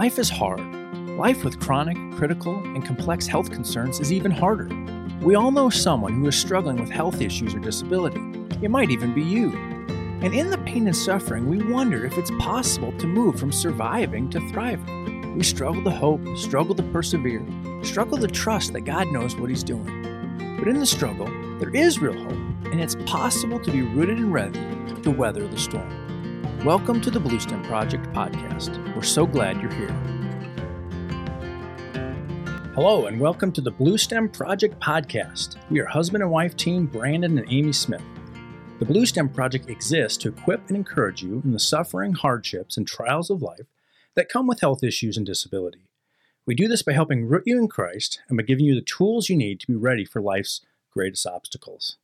Life is hard. Life with chronic, critical, and complex health concerns is even harder. We all know someone who is struggling with health issues or disability. It might even be you. And in the pain and suffering, we wonder if it's possible to move from surviving to thriving. We struggle to hope, struggle to persevere, struggle to trust that God knows what He's doing. But in the struggle, there is real hope, and it's possible to be rooted and ready to weather the storm. Welcome to the Bluestem Project podcast. We're so glad you're here. Hello, and welcome to the Bluestem Project podcast. We are husband and wife team Brandon and Amy Smith. The Bluestem Project exists to equip and encourage you in the suffering, hardships, and trials of life that come with health issues and disability. We do this by helping root you in Christ and by giving you the tools you need to be ready for life's greatest obstacles.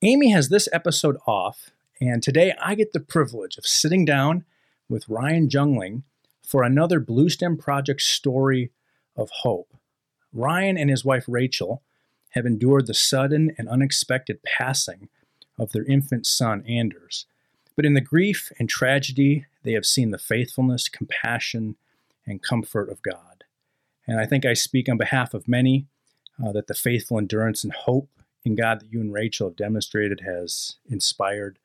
Amy has this episode off and today I get the privilege of sitting down with Ryan Jungling for another Bluestem Project story of hope. Ryan and his wife Rachel have endured the sudden and unexpected passing of their infant son Anders. But in the grief and tragedy, they have seen the faithfulness, compassion, and comfort of God. And I think I speak on behalf of many uh, that the faithful endurance and hope in God that you and Rachel have demonstrated has inspired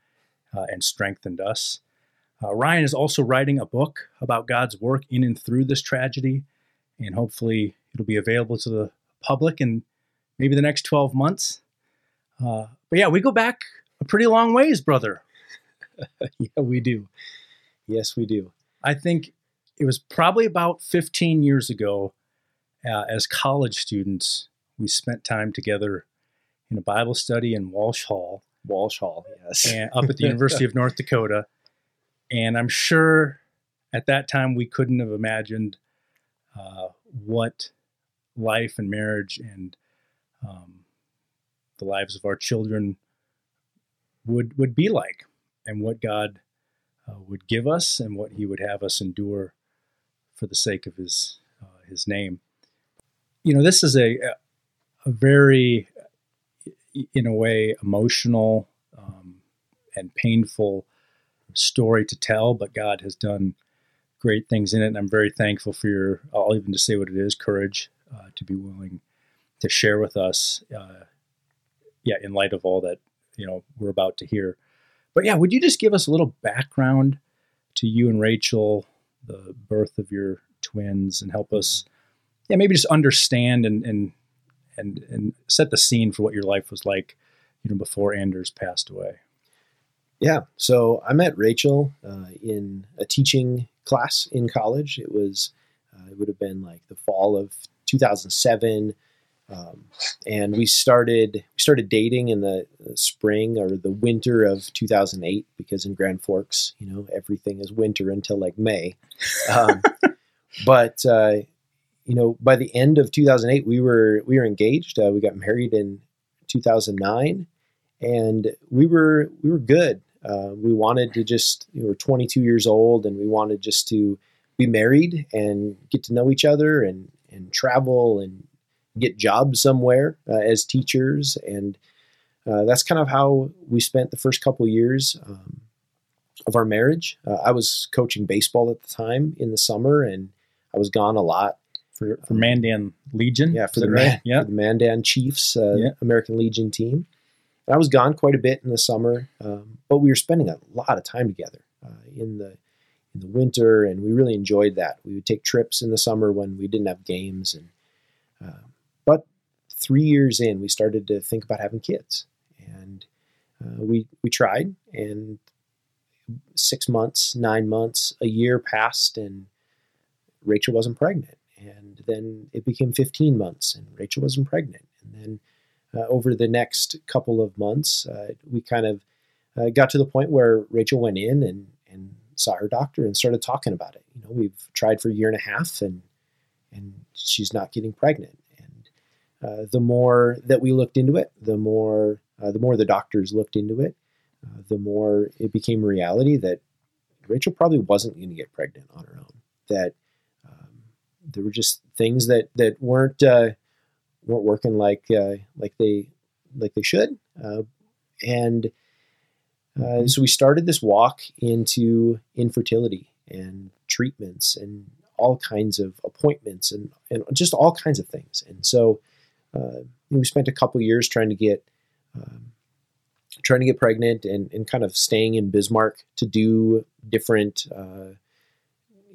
uh, and strengthened us. Uh, Ryan is also writing a book about God's work in and through this tragedy, and hopefully it'll be available to the public in maybe the next 12 months. Uh, but yeah, we go back a pretty long ways, brother. yeah, we do. Yes, we do. I think it was probably about 15 years ago, uh, as college students, we spent time together in a Bible study in Walsh Hall. Walsh Hall, yes, and up at the University of North Dakota. And I'm sure at that time we couldn't have imagined uh, what life and marriage and um, the lives of our children would would be like, and what God uh, would give us, and what He would have us endure for the sake of His uh, His name. You know, this is a a very in a way, emotional um, and painful story to tell, but God has done great things in it. And I'm very thankful for your, I'll even just say what it is, courage uh, to be willing to share with us. Uh, yeah, in light of all that, you know, we're about to hear. But yeah, would you just give us a little background to you and Rachel, the birth of your twins, and help us, yeah, maybe just understand and, and and and set the scene for what your life was like, you know, before Anders passed away. Yeah, so I met Rachel uh, in a teaching class in college. It was uh, it would have been like the fall of 2007. Um, and we started we started dating in the, spring or the winter of 2008 because in Grand Forks, you know, everything is winter until like May. Um, but uh, you know, by the end of 2008, we were we were engaged. Uh, we got married in 2009, and we were we were good. Uh, we wanted to just we were 22 years old, and we wanted just to be married and get to know each other and and travel and get jobs somewhere uh, as teachers, and uh, that's kind of how we spent the first couple years. Um, of our marriage, uh, I was coaching baseball at the time in the summer, and I was gone a lot for, for Mandan Legion. Yeah, for the, right? yeah. For the Mandan Chiefs, uh, yeah. American Legion team. And I was gone quite a bit in the summer, um, but we were spending a lot of time together uh, in the in the winter, and we really enjoyed that. We would take trips in the summer when we didn't have games, and uh, but three years in, we started to think about having kids, and uh, we we tried, and six months, nine months, a year passed, and Rachel wasn't pregnant and then it became 15 months, and Rachel wasn't pregnant. And then uh, over the next couple of months, uh, we kind of uh, got to the point where Rachel went in and, and saw her doctor and started talking about it. You know, we've tried for a year and a half, and and she's not getting pregnant. And uh, the more that we looked into it, the more uh, the more the doctors looked into it, uh, the more it became reality that Rachel probably wasn't going to get pregnant on her own. That there were just things that that weren't uh, weren't working like uh, like they like they should, uh, and uh, mm-hmm. so we started this walk into infertility and treatments and all kinds of appointments and, and just all kinds of things. And so uh, we spent a couple years trying to get um, trying to get pregnant and, and kind of staying in Bismarck to do different, uh,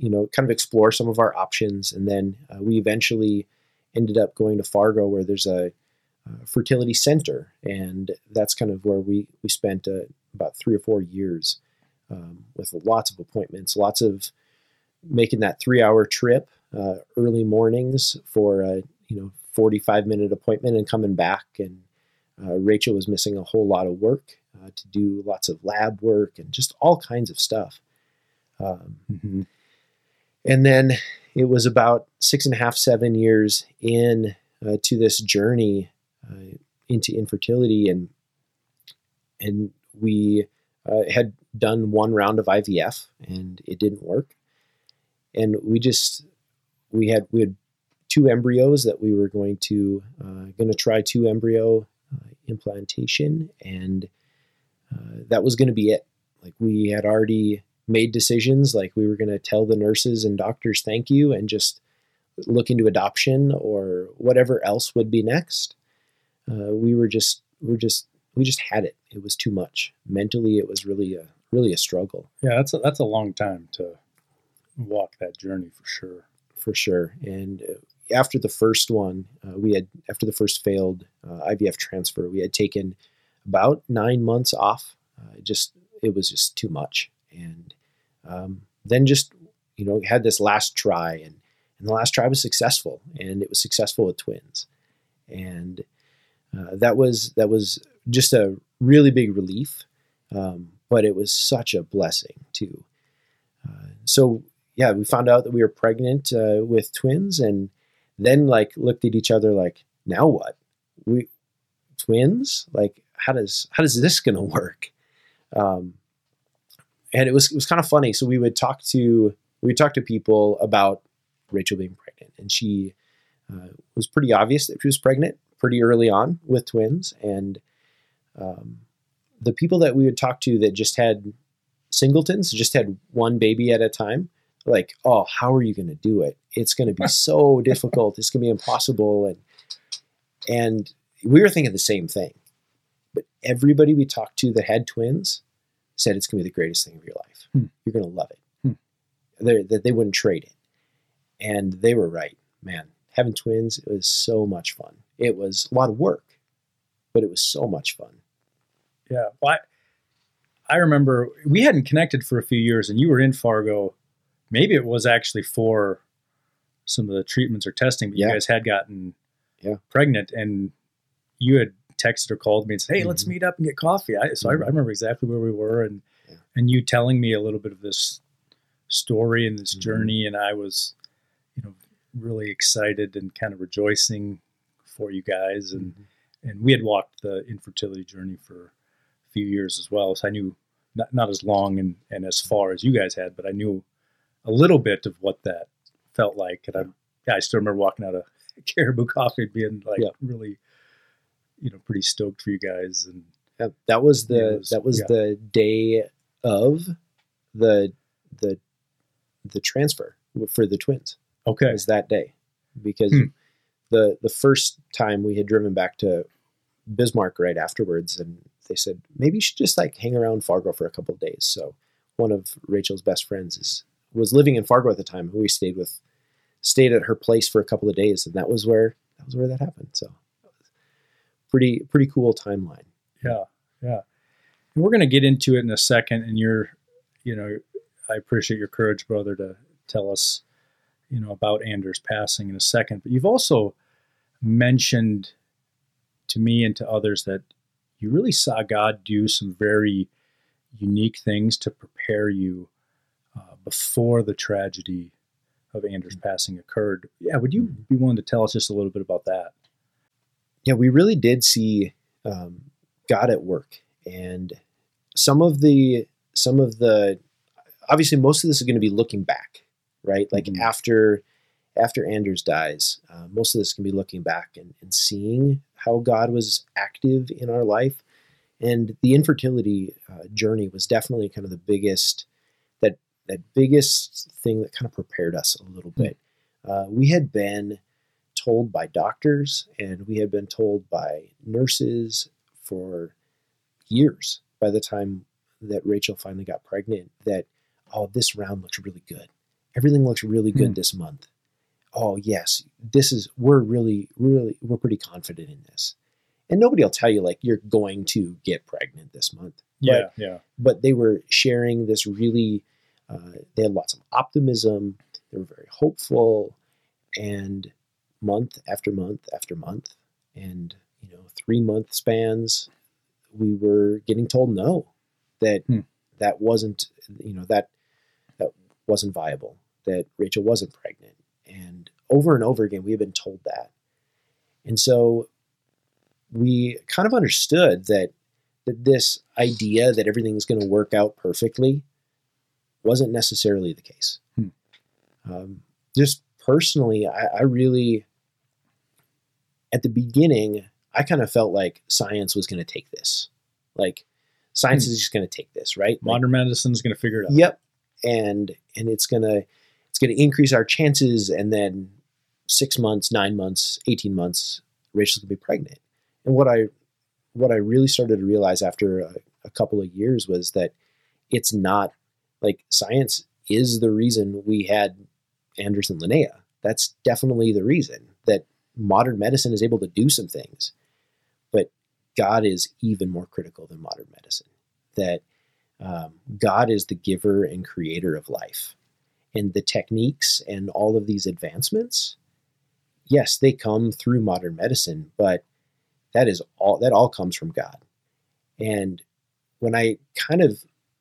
you know, kind of explore some of our options. And then uh, we eventually ended up going to Fargo, where there's a, a fertility center, and that's kind of where we we spent uh, about three or four years um, with lots of appointments, lots of making that three hour trip uh, early mornings for a you know 45 minute appointment and coming back and uh, Rachel was missing a whole lot of work uh, to do lots of lab work and just all kinds of stuff. Um, mm-hmm. And then it was about six and a half, seven years in uh, to this journey uh, into infertility, and and we uh, had done one round of IVF and it didn't work, and we just we had we had two embryos that we were going to uh, going to try two embryo uh, implantation, and uh, that was going to be it. Like we had already made decisions, like we were going to tell the nurses and doctors thank you, and just look into adoption or whatever else would be next. Uh, we were just we just we just had it. It was too much mentally. It was really a really a struggle. Yeah, that's a, that's a long time to walk that journey for sure. For sure, and uh, after the first one, uh, we had after the first failed uh, IVF transfer, we had taken about nine months off. Uh, just it was just too much, and um, then just you know had this last try, and and the last try was successful, and it was successful with twins, and uh, that was that was just a really big relief, um, but it was such a blessing too. Uh, so yeah, we found out that we were pregnant uh, with twins, and then like looked at each other like, now what? We twins? Like, how does how does this gonna work? Um, and it was it was kind of funny. So we would talk to we would talk to people about Rachel being pregnant, and she uh, was pretty obvious that she was pregnant pretty early on with twins. And um, the people that we would talk to that just had singletons, just had one baby at a time, like, oh, how are you going to do it? It's going to be so difficult. It's going to be impossible. And and we were thinking the same thing. But everybody we talked to that had twins said it's going to be the greatest thing of your life. Hmm. You're going to love it. Hmm. That they, they wouldn't trade it. And they were right. Man, having twins, it was so much fun. It was a lot of work, but it was so much fun. Yeah. Well, I, I remember we hadn't connected for a few years, and you were in Fargo maybe it was actually for some of the treatments or testing, but yeah. you guys had gotten yeah. pregnant and you had texted or called me and said, Hey, mm-hmm. let's meet up and get coffee. I, so mm-hmm. I, I, remember exactly where we were and, yeah. and you telling me a little bit of this story and this mm-hmm. journey. And I was, you know, really excited and kind of rejoicing for you guys. And, mm-hmm. and we had walked the infertility journey for a few years as well. So I knew not, not as long and, and as far as you guys had, but I knew a little bit of what that felt like. And I, yeah, I still remember walking out of Caribou Coffee being like yeah. really, you know, pretty stoked for you guys. And yeah, that was the was, that was yeah. the day of the the the transfer for the twins. Okay, was that day because hmm. the the first time we had driven back to Bismarck right afterwards, and they said maybe you should just like hang around Fargo for a couple of days. So one of Rachel's best friends is was living in Fargo at the time, who we stayed with, stayed at her place for a couple of days, and that was where that was where that happened. So, pretty pretty cool timeline. Yeah, yeah. And we're going to get into it in a second, and you're, you know, I appreciate your courage, brother, to tell us, you know, about Anders passing in a second. But you've also mentioned to me and to others that you really saw God do some very unique things to prepare you uh, before the tragedy of Anders mm-hmm. passing occurred. Yeah, would you mm-hmm. be willing to tell us just a little bit about that? Yeah, we really did see um, God at work, and some of the some of the obviously most of this is going to be looking back, right? Like mm-hmm. after after Anders dies, uh, most of this can be looking back and, and seeing how God was active in our life. And the infertility uh, journey was definitely kind of the biggest that that biggest thing that kind of prepared us a little bit. Uh, we had been told by doctors and we had been told by nurses for years by the time that Rachel finally got pregnant that, oh, this round looks really good. Everything looks really good hmm. this month. Oh, yes, this is, we're really, really, we're pretty confident in this. And nobody will tell you, like, you're going to get pregnant this month. Yeah, but, yeah. But they were sharing this really, uh, they had lots of optimism. They were very hopeful. And month after month after month, and, you know, three month spans, we were getting told no, that hmm. that wasn't, you know, that that wasn't viable, that Rachel wasn't pregnant. And over and over again, we have been told that. And so we kind of understood that that this idea that everything's going to work out perfectly wasn't necessarily the case. Hmm. Um, just personally, I, I, really, at the beginning, I kind of felt like science was going to take this. Like, science hmm. is just going to take this, right? Modern like, medicine is going to figure it out. Yep, and and it's gonna it's gonna increase our chances, and then six months, nine months, eighteen months, Rachel's gonna be pregnant. And what I what I really started to realize after a, a couple of years was that it's not like science is the reason we had Anders and Linnea. That's definitely the reason modern medicine is able to do some things. But God is even more critical than modern medicine. That um, God is the giver and creator of life. And the techniques and all of these advancements, yes, they come through modern medicine, but that is all that all comes from God. And when I kind of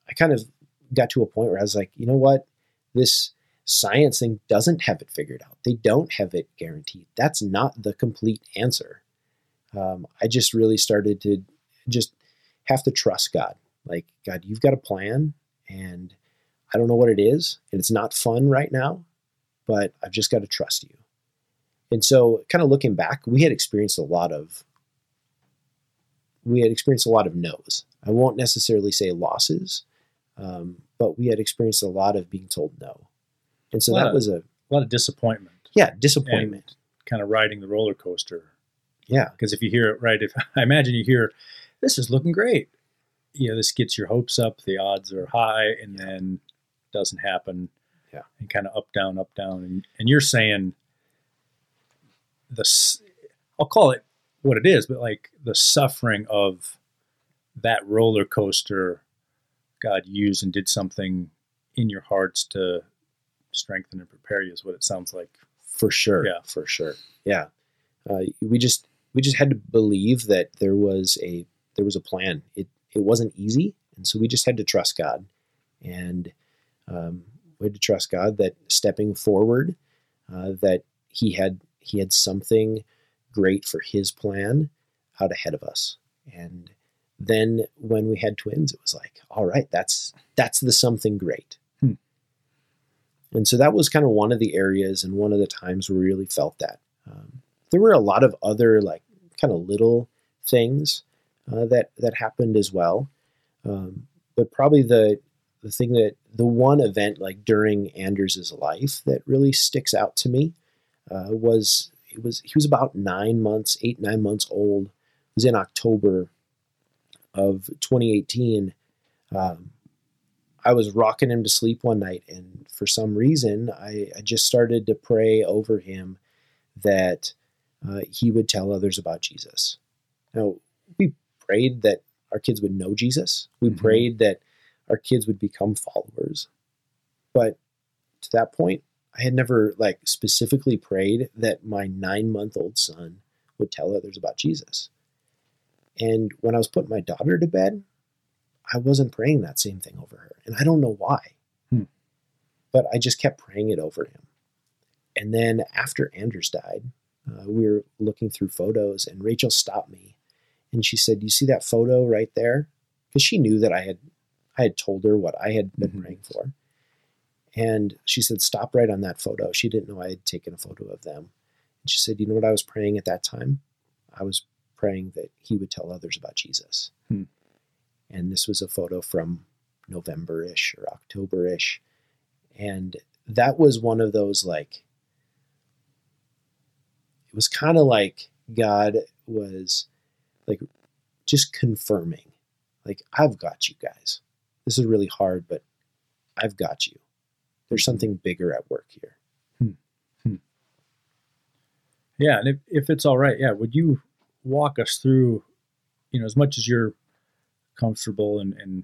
I kind of got to a point where I was like, you know what? This science thing doesn't have it figured out. They don't have it guaranteed. That's not the complete answer. Um, I just really started to just have to trust God. Like, God, you've got a plan, and I don't know what it is, and it's not fun right now, but I've just got to trust you. And so, kind of looking back, we had experienced a lot of we had experienced a lot of no's. I won't necessarily say losses, um, but we had experienced a lot of being told no, and so that of, was a, a, lot of disappointment. Yeah, disappointment. kind of riding the roller coaster. Yeah, because if you hear it right, if I imagine you hear, "This is looking great," you know, this gets your hopes up. The odds are high, and then doesn't happen. Yeah, and kind of up, down, up, down, and and you're saying the I'll call it what it is, but like the suffering of that roller coaster, God used and did something in your hearts to strengthen and prepare you is what it sounds like. For sure. Yeah. For sure. Yeah. Uh, we just we just had to believe that there was a there was a plan. It it wasn't easy, and so we just had to trust God, and um, we had to trust God that stepping forward, uh, that He had He had something great for his plan out ahead of us. And then when we had twins, it was like, all right, that's that's the something great. And so that was kind of one of the areas and one of the times we really felt that. Um, there were a lot of other like kind of little things uh, that that happened as well, um, but probably the the thing that the one event like during Anders's life that really sticks out to me uh, was it was he was about nine months, eight nine months old. It was in October of 2018. Um, I was rocking him to sleep one night, and for some reason, I, I just started to pray over him that uh, he would tell others about Jesus. Now, we prayed that our kids would know Jesus. We mm-hmm. prayed that our kids would become followers. But to that point, I had never like specifically prayed that my nine month old son would tell others about Jesus. And when I was putting my daughter to bed, I wasn't praying that same thing over her. And I don't know why. Hmm. But I just kept praying it over him. And then after Anders died, uh, we were looking through photos, and Rachel stopped me and she said, You see that photo right there? Because she knew that I had I had told her what I had been mm-hmm. praying for. And she said, Stop right on that photo. She didn't know I had taken a photo of them. And she said, You know what I was praying at that time? I was praying that he would tell others about Jesus. Hmm. And this was a photo from November ish or October ish. And that was one of those like, it was kind of like God was like just confirming, like, I've got you guys. This is really hard, but I've got you. There's something bigger at work here. Hmm. Hmm. Yeah. And if, if it's all right, yeah, would you walk us through, you know, as much as you're comfortable and, and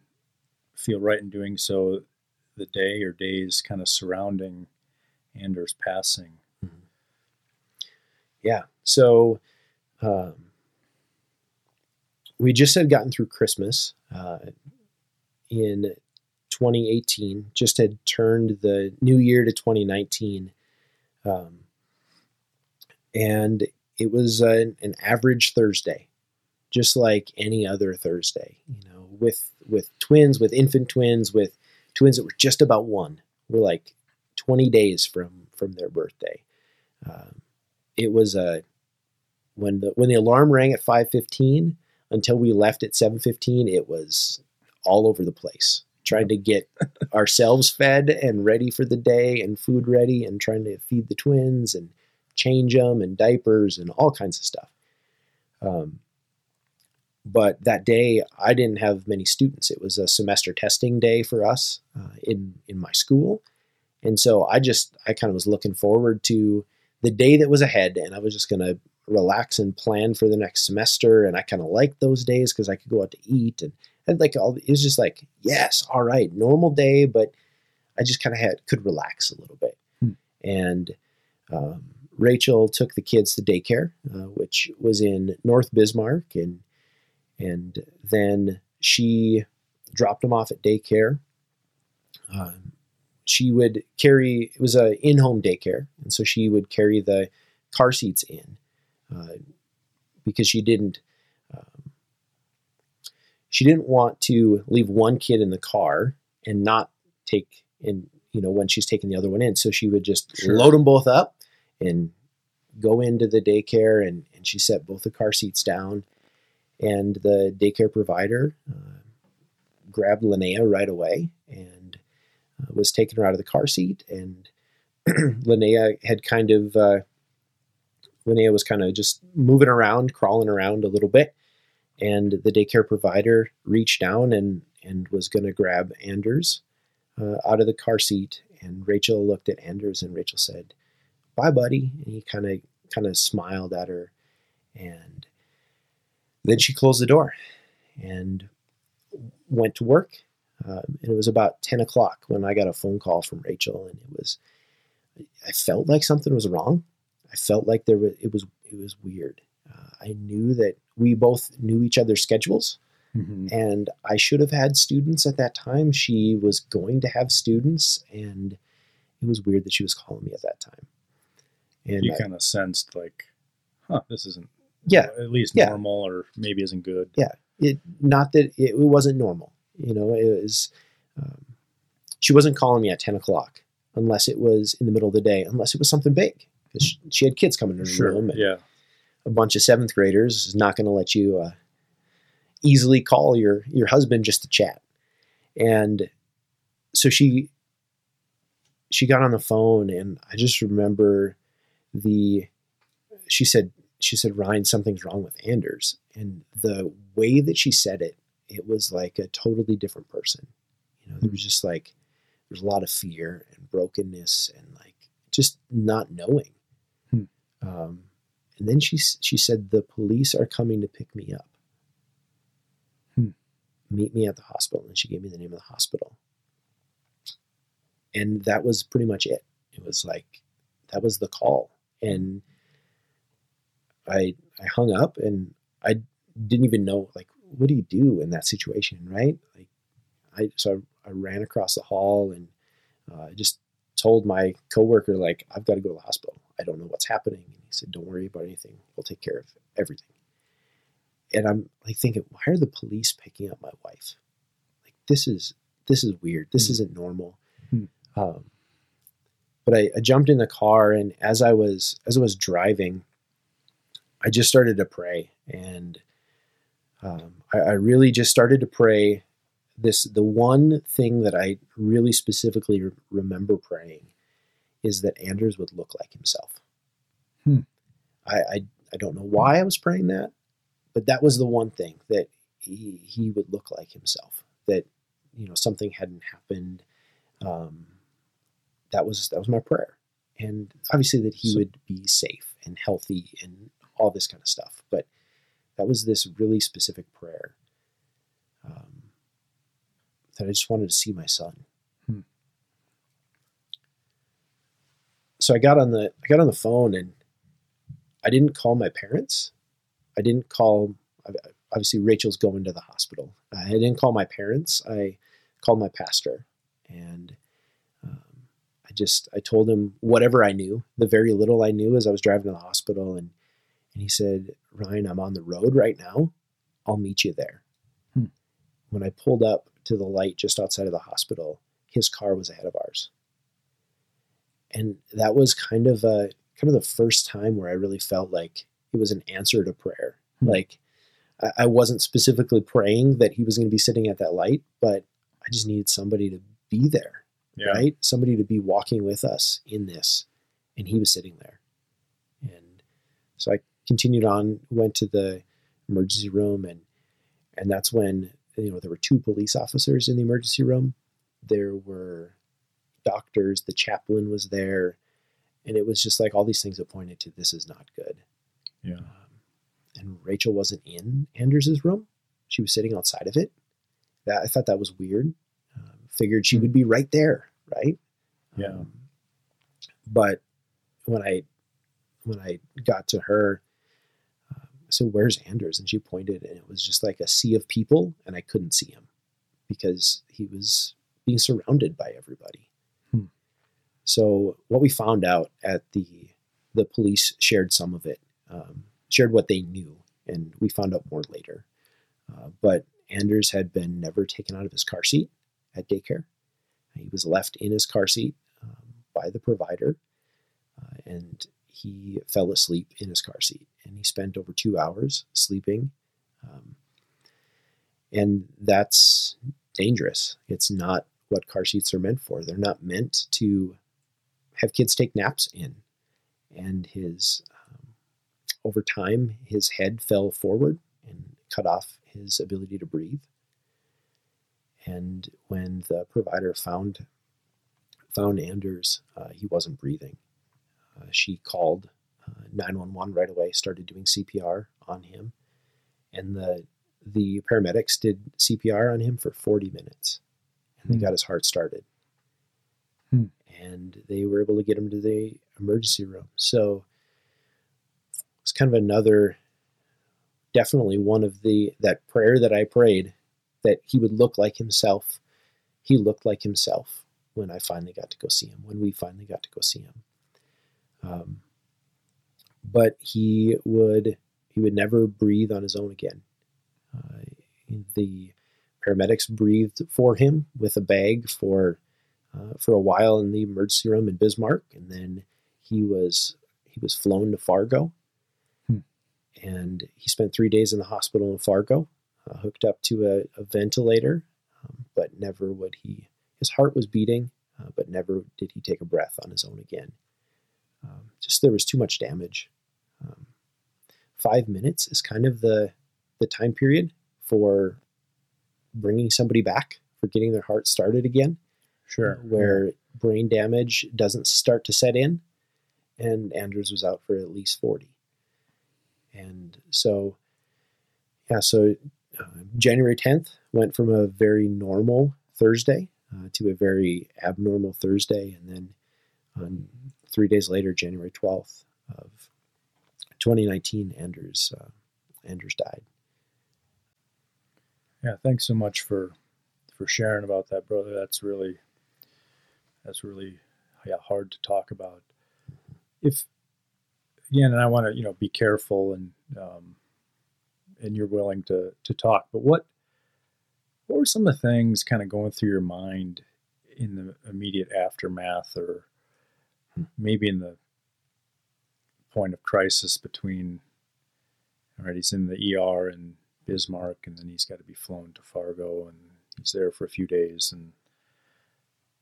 feel right in doing so, the day or days kind of surrounding Anders passing? Mm-hmm. Yeah. So, um, we just had gotten through Christmas uh, in 2018, just had turned the new year to 2019. Um, and it was an, an average Thursday, just like any other Thursday, you know, with, with twins, with infant twins, with twins that were just about one. We're like 20 days from, from their birthday. Um, it was a, when the, when the alarm rang at 515, until we left at 7:15 it was all over the place trying to get ourselves fed and ready for the day and food ready and trying to feed the twins and change them and diapers and all kinds of stuff um, but that day i didn't have many students it was a semester testing day for us uh, in in my school and so i just i kind of was looking forward to the day that was ahead and i was just going to relax and plan for the next semester. And I kind of liked those days because I could go out to eat and, and like all it was just like, yes, all right, normal day, but I just kind of had could relax a little bit. Hmm. And um, Rachel took the kids to daycare, uh, which was in North Bismarck, and and then she dropped them off at daycare. Um, she would carry it was a in-home daycare, and so she would carry the car seats in, uh, because she didn't um, she didn't want to leave one kid in the car and not take and you know when she's taking the other one in so she would just sure. load them both up and go into the daycare and, and she set both the car seats down and the daycare provider uh, grabbed Linnea right away and uh, was taking her out of the car seat and Linnea had kind of uh, Linnea was kind of just moving around, crawling around a little bit, and the daycare provider reached down and and was going to grab Anders uh, out of the car seat. And Rachel looked at Anders, and Rachel said, "Bye, buddy." And he kind of kind of smiled at her, and then she closed the door and went to work. Um, and it was about 10 o'clock when I got a phone call from Rachel, and it was, I felt like something was wrong. I felt like there was it was it was weird. Uh, I knew that we both knew each other's schedules, mm-hmm. and I should have had students at that time. She was going to have students, and it was weird that she was calling me at that time. And you kind of sensed like, huh, this isn't yeah at least yeah. normal, or maybe isn't good. Yeah, it not that it, it wasn't normal. You know, it was. Um, she wasn't calling me at ten o'clock unless it was in the middle of the day, unless it was something big because she, she, had kids coming to the sure, room. yeah. A bunch of seventh graders is not going to let you uh, easily call your your husband just to chat. And so she she got on the phone, and I just remember the she said she said Ryan something's wrong with Anders, and the way that she said it, it was like a totally different person. You know, there was just like there's a lot of fear and brokenness and like just not knowing um, and then she she said the police are coming to pick me up. Hmm. Meet me at the hospital, and she gave me the name of the hospital. And that was pretty much it. It was like that was the call, and I I hung up, and I didn't even know like what do you do in that situation, right? Like I so I, I ran across the hall and uh, just told my coworker like I've got to go to the hospital. I don't know what's happening. And he said, Don't worry about anything. We'll take care of everything. And I'm like thinking, why are the police picking up my wife? Like this is this is weird. This mm. isn't normal. Mm. Um, but I, I jumped in the car and as I was as I was driving, I just started to pray and um, I, I really just started to pray this the one thing that I really specifically re- remember praying is that Anders would look like himself. Hmm. I, I I don't know why I was praying that, but that was the one thing that he he would look like himself. That you know something hadn't happened. Um, that was that was my prayer, and obviously that he So- would be safe and healthy and all this kind of stuff. But that was this really specific prayer um, that I just wanted to see my son. Hmm. So I got on the I got on the phone and I didn't call my parents. I didn't call. Obviously, Rachel's going to the hospital. I didn't call my parents. I called my pastor, and um, I just I told him whatever I knew, the very little I knew as I was driving to the hospital, and and he said, Ryan, I'm on the road right now. I'll meet you there. Hmm. When I pulled up to the light just outside of the hospital, his car was ahead of ours. And that was kind of a kind of the first time where I really felt like it was an answer to prayer. Hmm. Like I, I wasn't specifically praying that he was going to be sitting at that light, but I just needed somebody to be there Yeah. right? Somebody to be walking with us in this. And he was sitting there. And so I continued on, went to the emergency room and and that's when you know there were two police officers in the emergency room. There were doctors, the chaplain was there, and it was just like all these things that pointed to this is not good. Yeah. Um, and Rachel wasn't in Anders's room; she was sitting outside of it. That I thought that was weird. Um, figured she would be right there, right? Yeah. Um, but when I when I got to her, said, "Where's Anders?" And she pointed, and it was just like a sea of people, and I couldn't see him because he was being surrounded by everybody. Hmm. So what we found out at the the police shared some of it, um, shared what they knew, and we found out more later. Uh, but Anders had been never taken out of his car seat at daycare. He was left in his car seat um, by the provider, uh, and he fell asleep in his car seat. And he spent over two hours sleeping. Um, and that's dangerous. It's not what car seats are meant for. They're not meant to have kids take naps in. And his, um, over time, his head fell forward and cut off his ability to breathe. And when the provider found found Anders, uh, he wasn't breathing. Uh, she called 911 right away, started doing CPR on him, and the the paramedics did CPR on him for 40 minutes, and they Hmm. got his heart started. Hmm. And they were able to get him to the emergency room. So it's kind of another, definitely one of the that prayer that I prayed that he would look like himself. He looked like himself when I finally got to go see him. When we finally got to go see him. Um, but he would he would never breathe on his own again. Uh, the paramedics breathed for him with a bag for uh, for a while in the emergency room in Bismarck, and then he was he was flown to Fargo, Hmm. and he spent three days in the hospital in Fargo, uh, hooked up to a, a ventilator, um, but never would he. His heart was beating, uh, but never did he take a breath on his own again. Um, just there was too much damage. Um, five minutes is kind of the the time period for bringing somebody back for getting their heart started again Sure. where brain damage doesn't start to set in and Anders was out for at least 40 and so yeah so uh, January 10th went from a very normal Thursday uh, to a very abnormal Thursday and then on three days later January 12th of 2019 Anders uh, Anders died Yeah, thanks so much for for sharing about that, brother. That's really that's really yeah hard to talk about. If again, and I want to you know be careful and um, and you're willing to to talk, but what what were some of the things kind of going through your mind in the immediate aftermath, or maybe in the point of crisis between all right, he's in the ER and Bismarck, and then he's got to be flown to Fargo, and he's there for a few days, and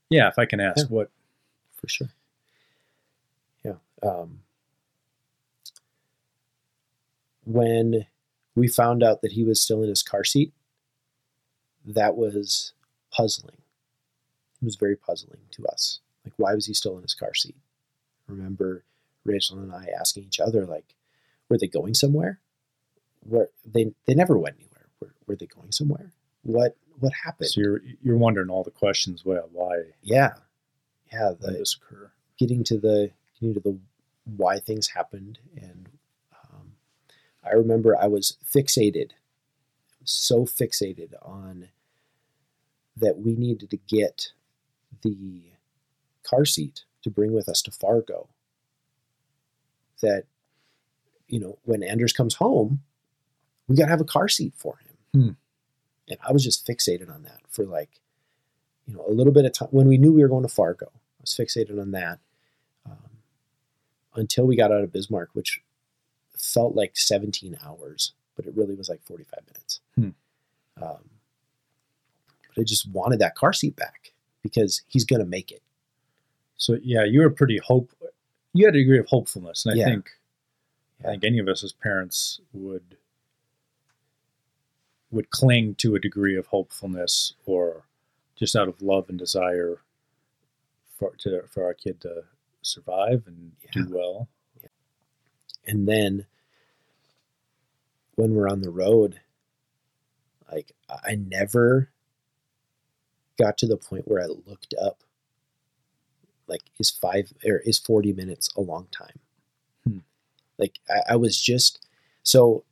yeah, if I can ask, Yeah. what for sure. Yeah. Um, when we found out that he was still in his car seat, that was puzzling. It was very puzzling to us. Like, why was he still in his car seat? Remember Rachel and I asking each other, like, were they going somewhere? Where they they never went anywhere. Were, were they going somewhere? What what happened? so you're you're wondering all the questions. Well, why yeah, yeah. The, this occur? getting to the getting to the why things happened and um, i remember i was fixated so fixated on that we needed to get the car seat to bring with us to fargo that you know when anders comes home we got to have a car seat for him Hmm. and i was just fixated on that for like you know a little bit of time when we knew we were going to fargo i was fixated on that um, until we got out of Bismarck, which felt like 17 hours, but it really was like 45 minutes. Hmm. Um, but I just wanted that car seat back because he's going to make it. So yeah, you were pretty hope. You had a degree of hopefulness, and I Yeah. think I think any of us as parents would would cling to a degree of hopefulness, or just out of love and desire for to for our kid to survive and Yeah. do well. And then when we're on the road, like I never got to the point where I looked up like is five or is 40 minutes a long time? Hmm. Like I, I was just so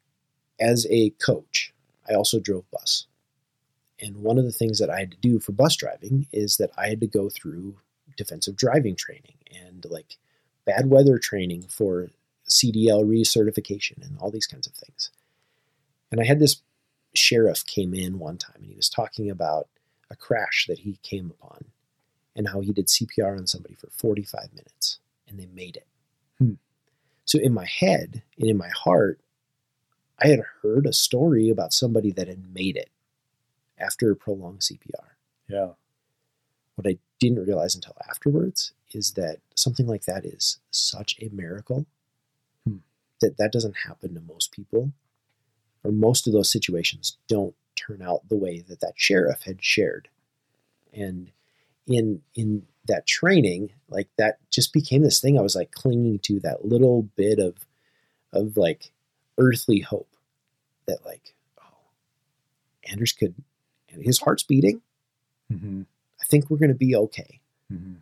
as a coach, I also drove bus. And one of the things that I had to do for bus driving is that I had to go through defensive driving training and like bad weather training for CDL recertification and all these kinds of things. And I had this sheriff came in one time and he was talking about a crash that he came upon and how he did CPR on somebody for 45 minutes and they made it. Hmm. So in my head and in my heart, I had heard a story about somebody that had made it after prolonged CPR. Yeah, What I didn't realize until afterwards is that something like that is such a miracle Hmm. that that doesn't happen to most people, or most of those situations don't turn out the way that that sheriff had shared. And in in that training, like that just became this thing. I was like clinging to that little bit of of like earthly hope that like oh, Anders could, and his heart's beating. hmm I think we're going to be okay. hmm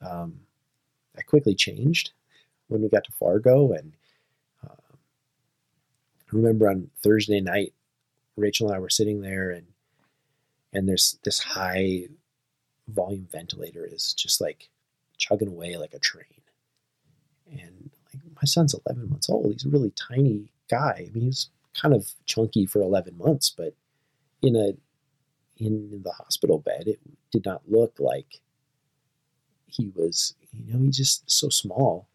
Um, that quickly changed when we got to Fargo, and uh, I remember on Thursday night, Rachel and I were sitting there, and and there's this high volume ventilator is just like chugging away like a train, and like my son's 11 months old. He's a really tiny guy. I mean, he's kind of chunky for 11 months, but in a in the hospital bed, it did not look like he was, you know, he's just so small.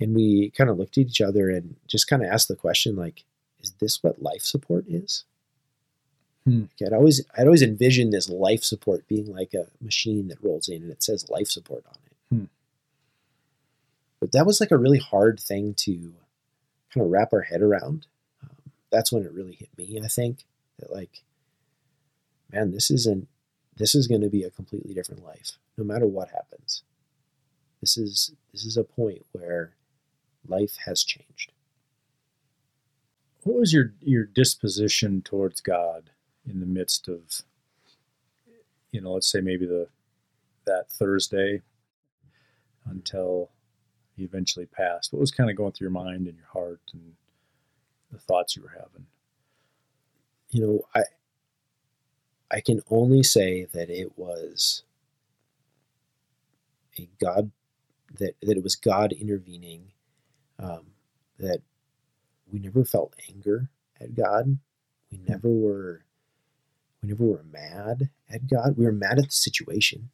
And we kind of looked at each other and just kind of asked the question, like, is this what life support is? Hmm. Like, I'd always, I'd always envisioned this life support being like a machine that rolls in and it says life support on it. Hmm. But that was like a really hard thing to kind of wrap our head around. Um, that's when it really hit me. I think that like, man, this isn't this is going to be a completely different life no matter what happens this is this is a point where life has changed What was your your disposition towards God in the midst of, you know, let's say maybe the that Thursday until he eventually passed? What was kind of going through your mind and your heart and the thoughts you were having? you know i i can only say that it was a god that that it was god intervening um, that we never felt anger at god we never were we never were mad at god we were mad at the situation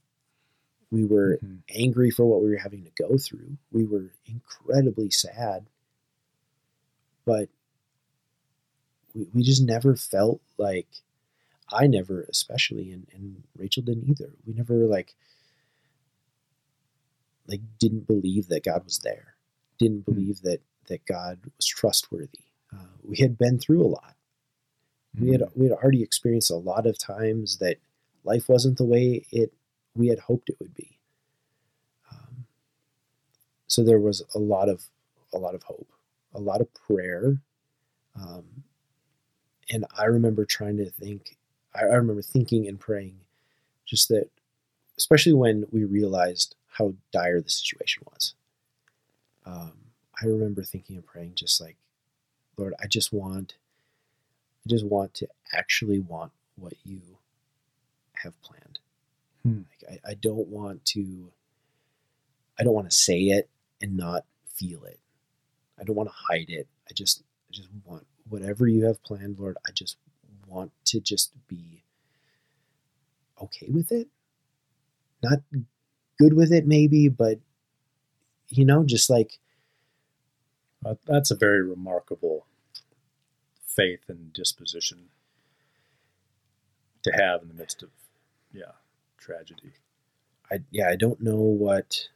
we were Mhm. angry for what we were having to go through. We were incredibly sad, but we, we just never felt like I never, especially, and, and Rachel didn't either. We never like like didn't believe that God was there. Didn't Hmm. believe that that God was trustworthy. Uh, we had been through a lot. We had we had already experienced a lot of times that life wasn't the way it we had hoped it would be. Um, so there was a lot of a lot of hope, a lot of prayer, um, and I remember trying to think. I, I remember thinking and praying, just that, especially when we realized how dire the situation was. Um, I remember thinking and praying, just like, Lord, I just want, I just want to actually want what you have planned. Hmm. Like, I, I don't want to, I don't want to say it and not feel it. I don't want to hide it. I just, I just want whatever you have planned, Lord. I just want to just be okay with it. Not good with it, maybe, but you know, just like Uh, that's a very remarkable faith and disposition to have in the midst of, yeah, tragedy. I yeah, I don't know what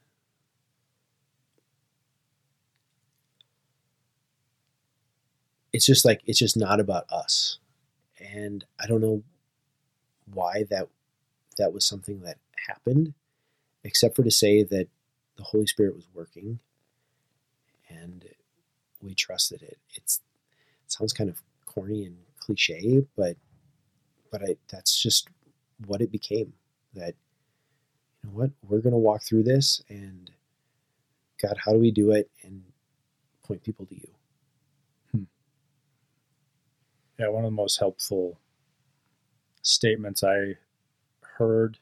it's just like it's just not about us. And I don't know why that that was something that happened except for to say that the Holy Spirit was working and we trusted it. It's it sounds kind of corny and cliche, but but I that's just what it became that you know what we're going to walk through this and god how do we do it and point people to you? Yeah, one of the most helpful statements I heard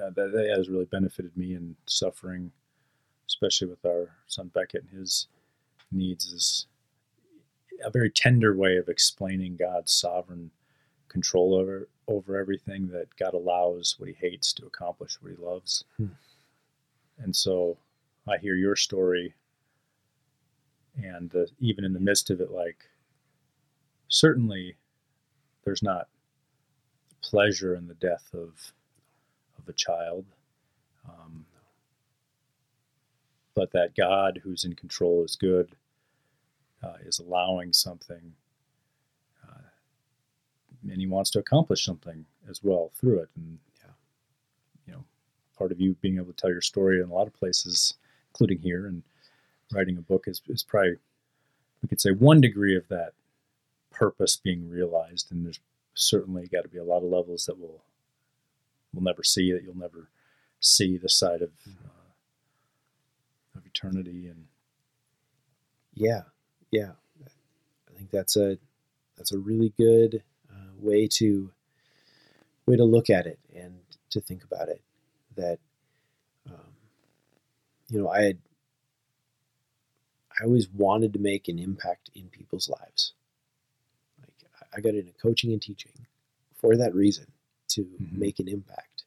uh, that, that has really benefited me in suffering, especially with our son Beckett and his needs, is a very tender way of explaining God's sovereign control over over everything that God allows what He hates to accomplish what He loves. Hmm. And so, I hear your story, and uh, even in the midst of it, like certainly there's not pleasure in the death of of a child um, but that god who's in control is good uh, is allowing something uh, and he wants to accomplish something as well through it. And Yeah. you know part of you being able to tell your story in a lot of places including here and writing a book is, is probably we could say one degree of that purpose being realized. And there's certainly got to be a lot of levels that we'll we'll never see that you'll never see the side of uh, of eternity and yeah yeah i think that's a that's a really good uh, way to way to look at it and to think about it that um, you know i had i always wanted to make an impact in people's lives like I- got into coaching and teaching for that reason to Mhm. make an impact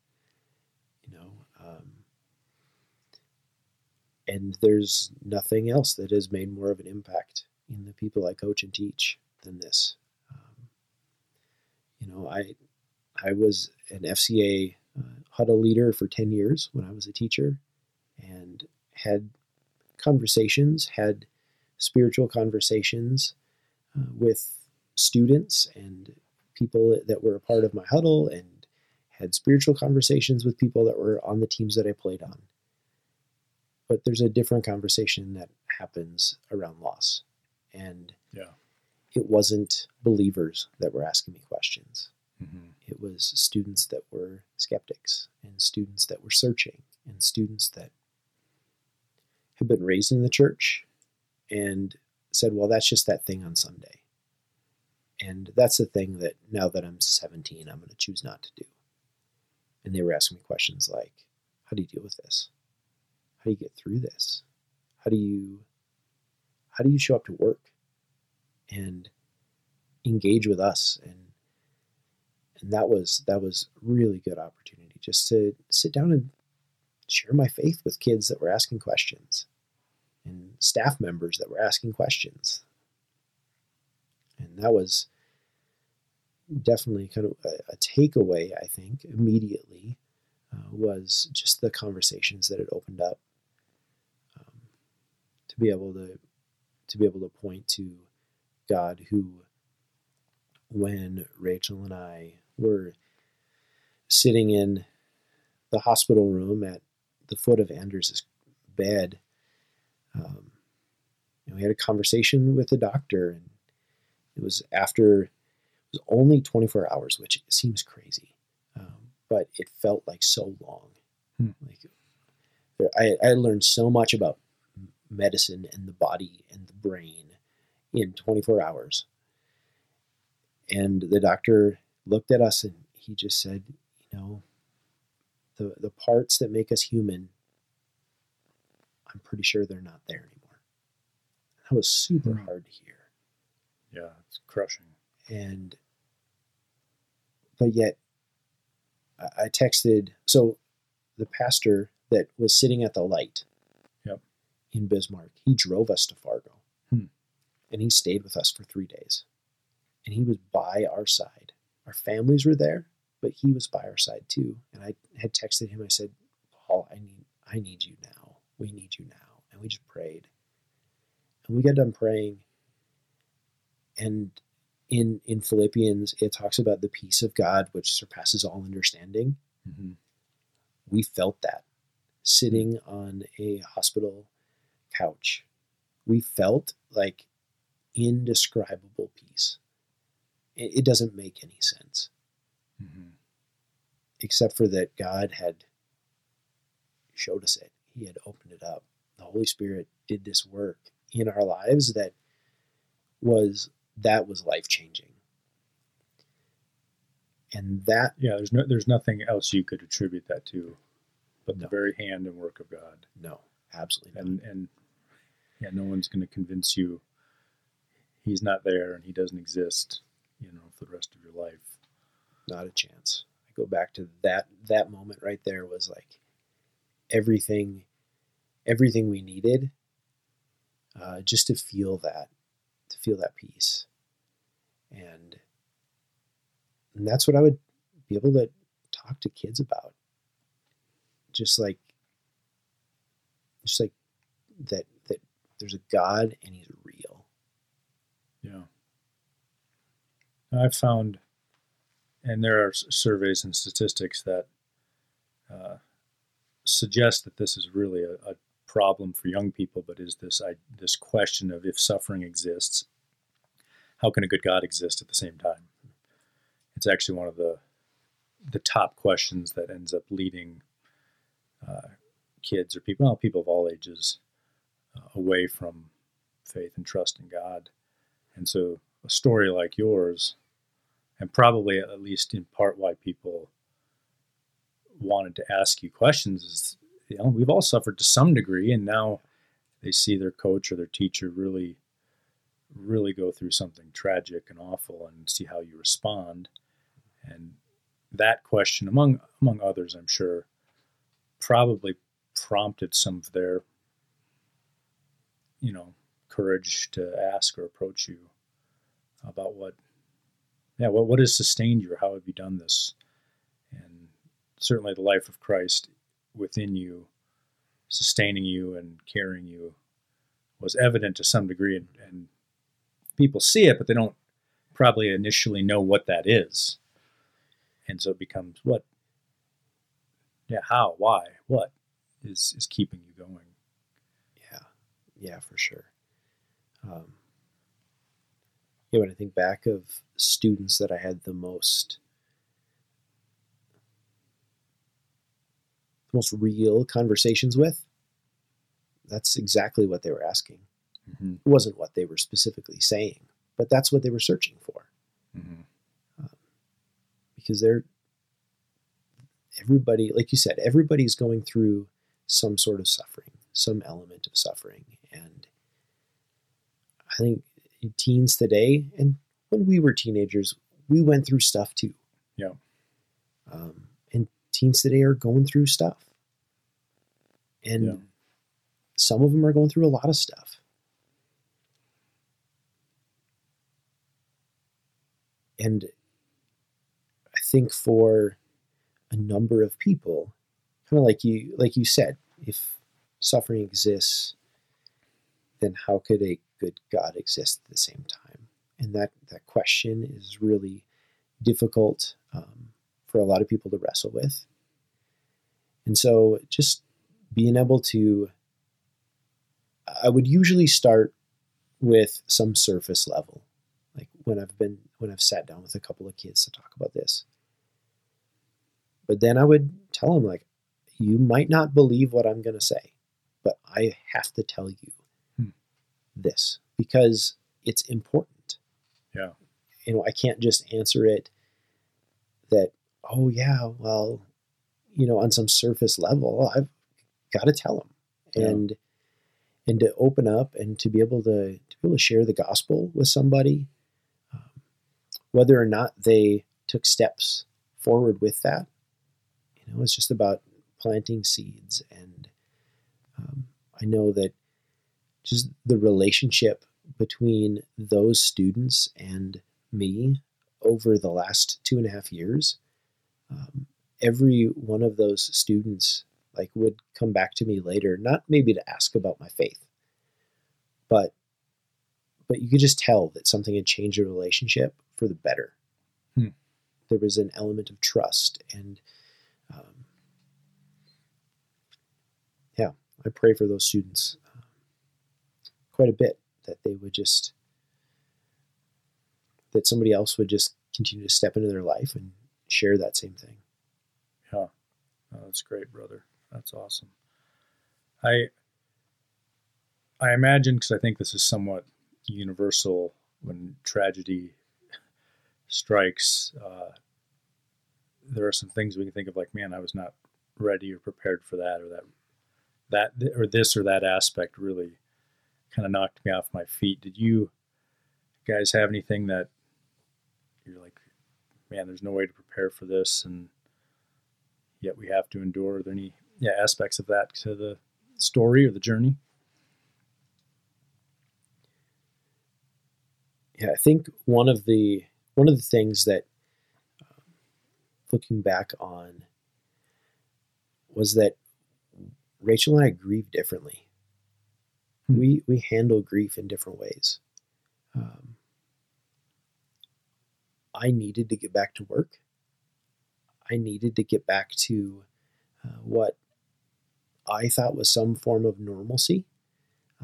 you know um, and there's nothing else that has made more of an impact in the people I coach and teach than this. Um, you know, I I was an FCA uh, huddle leader for ten years when I was a teacher, and had conversations, had spiritual conversations uh, with students and people that were a part of my huddle, and had spiritual conversations with people that were on the teams that I played on but there's a different conversation that happens around loss. And yeah it wasn't believers that were asking me questions. mm-hmm. It was students that were skeptics and students that were searching and students that had been raised in the church and said, well, that's just that thing on Sunday. And that's the thing that now that I'm 17, I'm going to choose not to do. And they were asking me questions like, how do you deal with this? How do you get through this? How do you how do you show up to work and engage with us and and that was that was really good opportunity just to sit down and share my faith with kids that were asking questions and staff members that were asking questions and that was definitely kind of a, a takeaway, I think, immediately uh, was just the conversations that it opened up. Um, to be able to to be able to point to God who when Rachel and I were sitting in the hospital room at the foot of Anders' bed, um, know, we had a conversation with the doctor, and it was after it was only 24 hours, which seems crazy, um, but it felt like so long. Hmm. Like I, I learned so much about medicine and the body and the brain in 24 hours. And the doctor looked at us and he just said, you know, the, the parts that make us human, I'm pretty sure they're not there anymore. That was super mm. hard to hear. Yeah, it's crushing. And, but yet, I, I texted, so the pastor that was sitting at the light. In Bismarck, he drove us to Fargo. Hmm. And he stayed with us for three days and he was by our side. Our families were there, but he was by our side too. And I had texted him. I said, "Paul, I need, I need you now. We need you now." And we just prayed. And we got done praying. And in in Philippians, it talks about the peace of God which surpasses all understanding. Mm-hmm. We felt that sitting on a hospital couch. We felt like indescribable peace it, doesn't make any sense. Mm-hmm. Except for that God had showed us it. He had opened it up. The Holy Spirit did this work in our lives that was that was life changing. And that yeah, there's no there's nothing else you could attribute that to, but no. the very hand and work of God. No, absolutely. And and yeah, no one's going to convince you he's not there and he doesn't exist you know, for the rest of your life. Not a chance. I go back to that that moment right there was like everything everything we needed uh, just to feel that to feel that peace and and that's what i would be able to talk to kids about just like just like that that there's a god and he's real yeah I've found, and there are surveys and statistics that uh, suggest that this is really a, a, problem for young people, but is this I, this question of if suffering exists, how can a good God exist at the same time? It's actually one of the the top questions that ends up leading uh, kids or people, well, people of all ages, uh, away from faith and trust in God. And so, a story like yours and probably at least in part why people wanted to ask you questions is you know we've all suffered to some degree and now they see their coach or their teacher really really go through something tragic and awful and see how you respond and that question among among others i'm sure probably prompted some of their you know courage to ask or approach you about what yeah, what, what has sustained you how have you done this? And certainly the life of Christ within you, sustaining you and carrying you, was evident to some degree. And, and people see it, but they don't probably initially know what that is. And so it becomes what? Yeah, how, why, what is, is keeping you going? Yeah, yeah, for sure. Um, yeah, when I think back of students that I had the most the most real conversations with, that's exactly what they were asking. Mm-hmm. It wasn't what they were specifically saying, but that's what they were searching for. Mm-hmm. Um, because they're everybody, like you said, everybody's going through some sort of suffering, some element of suffering, and I think teens today, and when we were teenagers, we went through stuff too. Yeah. Um, and teens today are going through stuff. And yeah. some of them are going through a lot of stuff. And I think for a number of people, kind of like you like you said, if suffering exists, then how could a good God exist at the same time? And that that question is really difficult um, for a lot of people to wrestle with. And so, just being able to, I would usually start with some surface level, like when I've been when I've sat down with a couple of kids to talk about this. But then I would tell them like, you might not believe what I'm going to say, but I have to tell you hmm. this because it's important. Yeah. You know, I can't just answer it that, oh, yeah, well, you know, on some surface level, I've got to tell them. Yeah. And, and to open up and to be able to, to be able to share the gospel with somebody, um, whether or not they took steps forward with that, you know, it's just about planting seeds. And um, I know that just the relationship between those students and me over the last two and a half years, um, every one of those students like would come back to me later, not maybe to ask about my faith, but but you could just tell that something had changed the relationship for the better. Hmm. There was an element of trust and um, yeah, I pray for those students uh, quite a bit that they would just that somebody else would just continue to step into their life and share that same thing. Yeah, oh, that's great, brother. That's awesome. I I imagine because I think this is somewhat universal when tragedy strikes. Uh, there are some things we can think of like, man, I was not ready or prepared for that, or that that or this or that aspect really kind of knocked me off my feet. Did you guys have anything that you're like, man, there's no way to prepare for this, and yet we have to endure? Are there any yeah aspects of that to the story or the journey? Yeah, I think one of the one of the things that um, looking back on was that Rachel and I grieve differently. Hmm. We we handle grief in different ways. Um, I needed to get back to work. I needed to get back to uh, what I thought was some form of normalcy.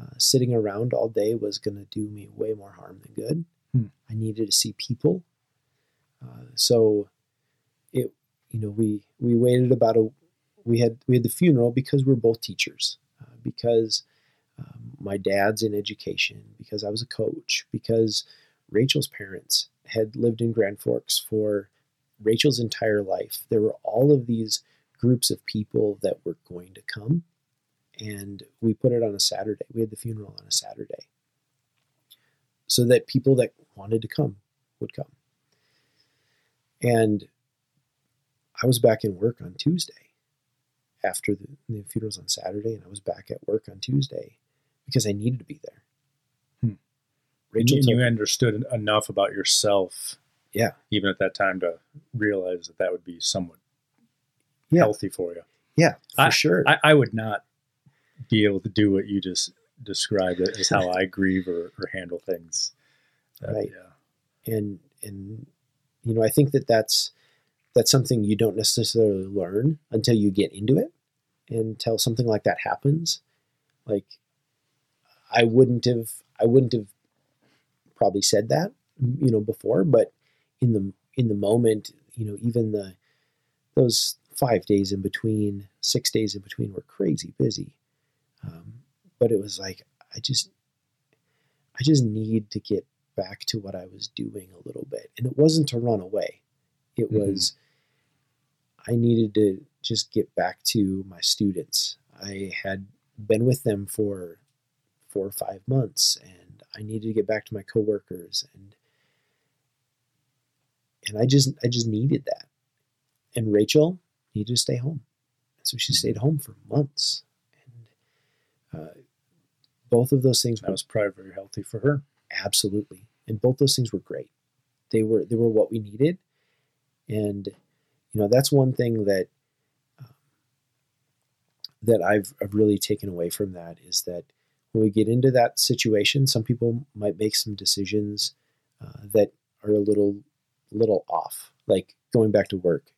Uh, sitting around all day was going to do me way more harm than good. Hmm. I needed to see people. Uh, so it, you know, we we waited about a we had we had the funeral because we are both teachers, uh, because um, my dad's in education, because I was a coach, because Rachel's parents had lived in Grand Forks for Rachel's entire life. There were all of these groups of people that were going to come, and we put it on a Saturday. We had the funeral on a Saturday, so that people that wanted to come would come. And I was back in work on Tuesday after the, the funerals on Saturday, and I was back at work on Tuesday because I needed to be there. Hmm. Rachel, and you, understood enough about yourself, yeah, even at that time to realize that that would be somewhat yeah. healthy for you. Yeah, for I, sure. I, I, would not be able to do what you just described as how I grieve or, or handle things. Uh, right. Yeah. And and you know, I think that that's that's something you don't necessarily learn until you get into it until something like that happens like i wouldn't have i wouldn't have probably said that you know before but in the in the moment you know even the those five days in between six days in between were crazy busy. Um, but it was like i just i just need to get back to what i was doing a little bit. And it wasn't to run away. It mm-hmm. was i needed to just get back to my students. I had been with them for four or five months and I needed to get back to my coworkers and and I just I just needed that. And Rachel needed to stay home. And so she mm-hmm. stayed home for months. And uh, both of those things that was probably very healthy for her. Absolutely. And both those things were great. They were they were what we needed. And you know that's one thing that that I've, I've really taken away from that is that when we get into that situation, some people might make some decisions uh, that are a little little off, like going back to work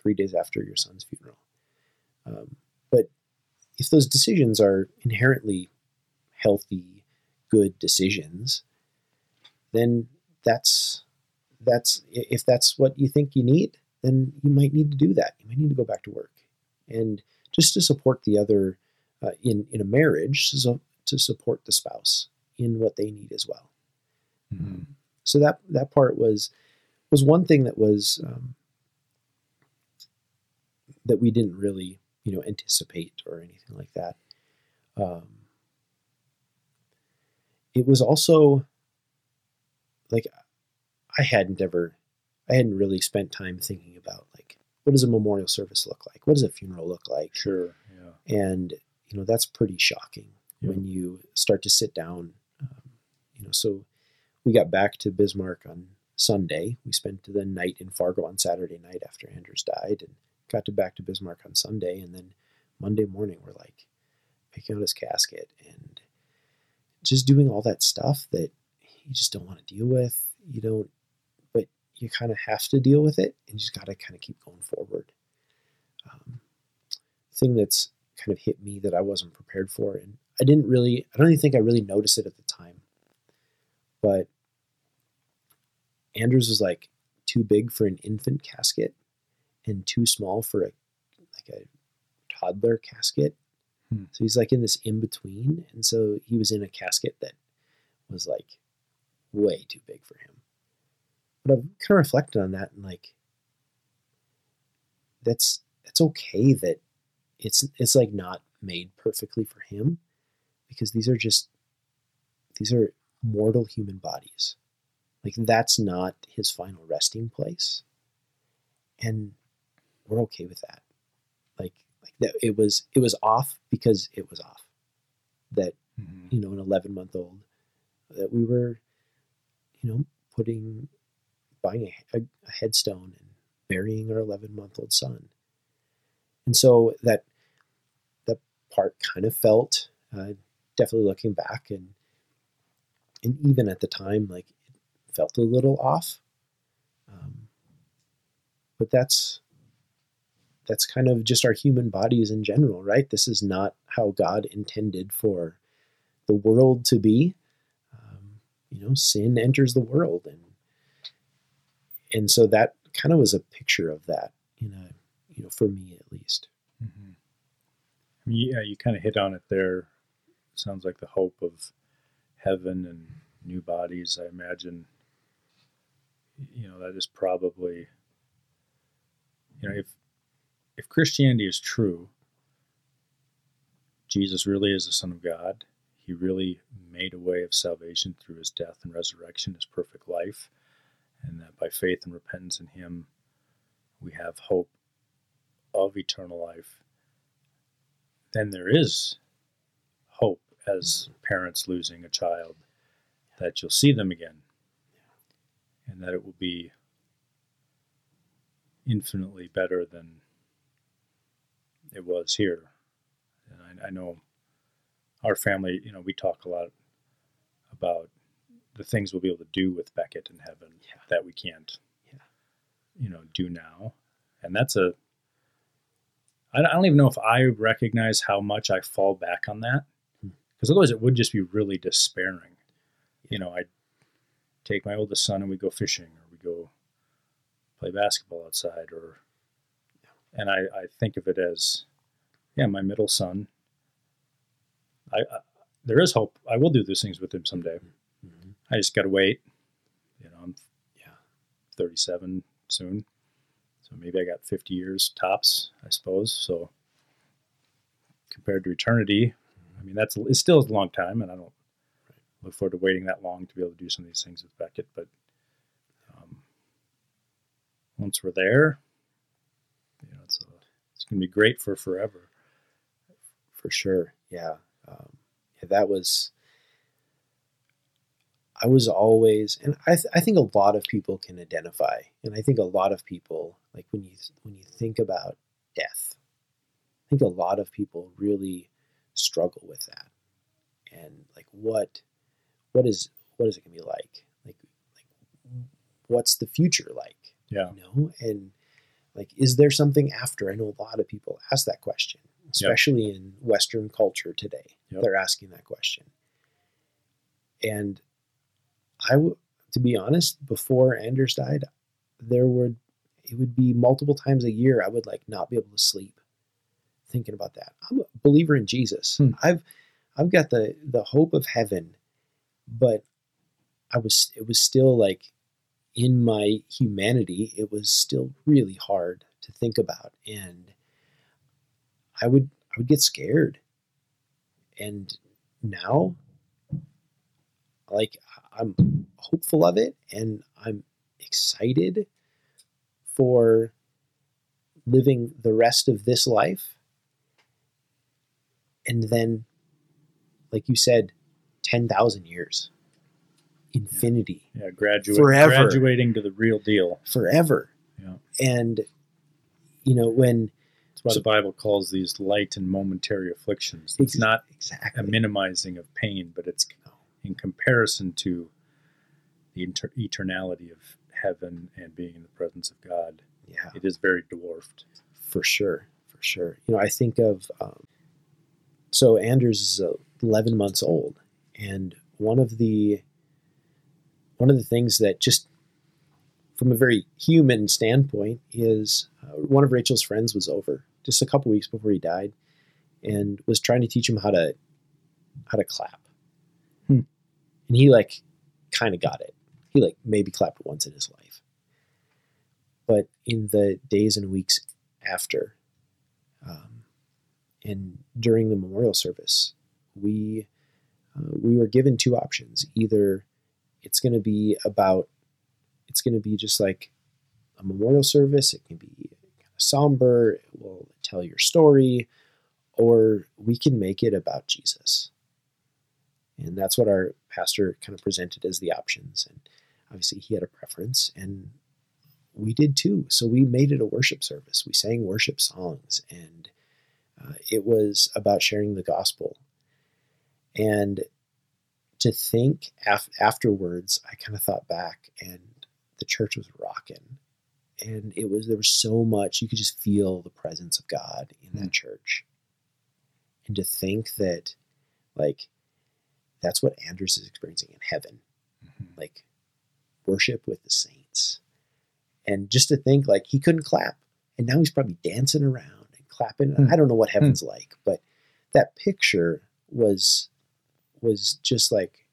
three days after your son's funeral. Um, but if those decisions are inherently healthy, good decisions, then that's that's if that's what you think you need, then you might need to do that. You might need to go back to work, and just to support the other uh, in in a marriage, so to support the spouse in what they need as well. Mm-hmm. So that that part was was one thing that was um, that we didn't really you know anticipate or anything like that. Um, it was also like I hadn't ever I hadn't really spent time thinking about what does a memorial service look like? What does a funeral look like? Sure, yeah. And you know that's pretty shocking yeah. when you start to sit down. Um, you know, so we got back to Bismarck on Sunday. We spent the night in Fargo on Saturday night after Anders died, and got to back to Bismarck on Sunday. And then Monday morning, we're like picking out his casket and just doing all that stuff that you just don't want to deal with. You don't, you kind of have to deal with it, and you just got to kind of keep going forward. Um, thing that's kind of hit me that I wasn't prepared for, and I didn't really, I don't even think I really noticed it at the time, but Anders was like too big for an infant casket and too small for a like a toddler casket. Hmm. So he's like in this in between, and so he was in a casket that was like way too big for him. But I've kind of reflected on that and like that's it's okay that it's it's like not made perfectly for him because these are just these are mortal human bodies like that's not his final resting place. And we're okay with that. Like like that it was it was off because it was off. That mm-hmm. you know, an 11 month old that we were you know, putting buying a, a, a headstone and burying our 11 month old son. And so that that part kind of felt uh, definitely looking back and and even at the time like it felt a little off. Um, but that's that's kind of just our human bodies in general, right? This is not how God intended for the world to be. Um, you know, sin enters the world, and and so that kind of was a picture of that, you know, you know, for me at least. Mm-hmm. Yeah, you kind of hit on it there. Sounds like the hope of heaven and new bodies. I imagine you know that is probably you know if if Christianity is true, Jesus really is the Son of God. He really made a way of salvation through his death and resurrection, his perfect life, and that by faith and repentance in him, we have hope of eternal life. Then there is hope as parents losing a child that you'll see them again and that it will be infinitely better than it was here. And I, I, know our family, you know, we talk a lot about the things we'll be able to do with Beckett in heaven yeah. that we can't, yeah. you know, do now. And that's a, I don't even know if I recognize how much I fall back on that because hmm. otherwise it would just be really despairing. You know, I take my oldest son and we go fishing or we go play basketball outside or and I, I think of it as yeah my middle son I, I there is hope I will do those things with him someday mm-hmm. I just gotta wait you know I'm yeah 37 soon so maybe I got 50 years tops I suppose so compared to eternity I mean that's it's still a long time and I don't look forward to waiting that long to be able to do some of these things with Beckett. But um, once we're there, you know, it's a, it's going to be great for forever. For sure, yeah. Um, yeah, that was. I was always, and I, th- I think a lot of people can identify, and I think a lot of people, like when you when you think about death, I think a lot of people really struggle with that, and like what what is what is it gonna be like? Like like what's the future like? Yeah, you know, and like is there something after? I know a lot of people ask that question, especially yep. in Western culture today. Yep. They're asking that question, and I would, to be honest, before Anders died, there would it would be multiple times a year I would like not be able to sleep thinking about that. I'm a believer in Jesus. Hmm. I've I've got the the hope of heaven, but I was it was still like in my humanity, it was still really hard to think about and I would I would get scared. And now like I'm hopeful of it and I'm excited for living the rest of this life. And then, like you said, 10,000 years, infinity. Yeah, yeah graduate, forever. graduating to the real deal. Forever. Yeah. And, you know, when. That's why so, the Bible calls these light and momentary afflictions. It's ex- not exactly. a minimizing of pain, but it's in comparison to the inter- eternality of heaven and being in the presence of God. Yeah, it is very dwarfed. For sure, for sure. You know, I think of um, so Anders is uh, 11 months old, and one of the one of the things that just from a very human standpoint is uh, one of Rachel's friends was over just a couple weeks before he died and was trying to teach him how to how to clap and he like kind of got it. He like maybe clapped once in his life. But in the days and weeks after, um, and during the memorial service, we uh, we were given two options. Either it's going to be about, it's going to be just like a memorial service. It can be kind of somber. It will tell your story, or we can make it about Jesus. And that's what our pastor kind of presented as the options. And obviously, he had a preference, and we did too. So we made it a worship service. We sang worship songs, and uh, it was about sharing the gospel. And to think af- afterwards, I kind of thought back, and the church was rocking. And it was there was so much you could just feel the presence of God in mm. that church. And to think that, like, that's what Anders is experiencing in heaven. Mm-hmm. Like worship with the saints. And just to think like he couldn't clap and now he's probably dancing around and clapping. Mm-hmm. I don't know what hmm. heaven's mm-hmm. like, but that picture was was just like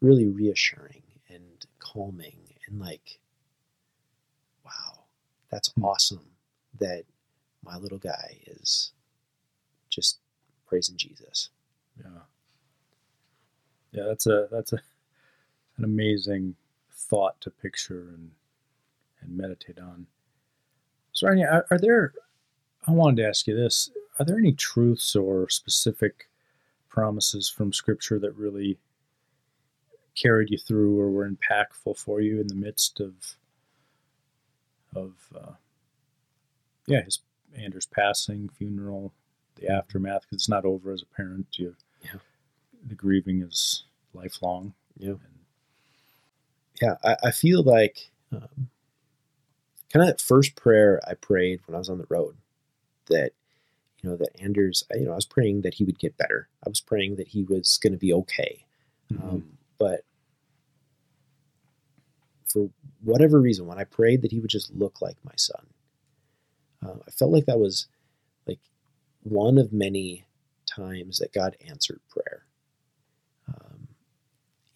really reassuring and calming and like wow, that's hmm. awesome that my little guy is just praising Jesus. Yeah yeah, that's a that's a an amazing thought to picture and and meditate on. So, are, are there? I wanted to ask you this: Are there any truths or specific promises from Scripture that really carried you through or were impactful for you in the midst of of uh, yeah his Anders passing, funeral, the aftermath? Because it's not over as a parent. You yeah the grieving is lifelong. Yeah. And, yeah, I, I, feel like um, kind of that first prayer I prayed when I was on the road that, you know, that Anders, you know, I was praying that he would get better. I was praying that he was going to be okay. Mm-hmm. Um, but for whatever reason, when I prayed that he would just look like my son, uh, I felt like that was like one of many times that God answered prayer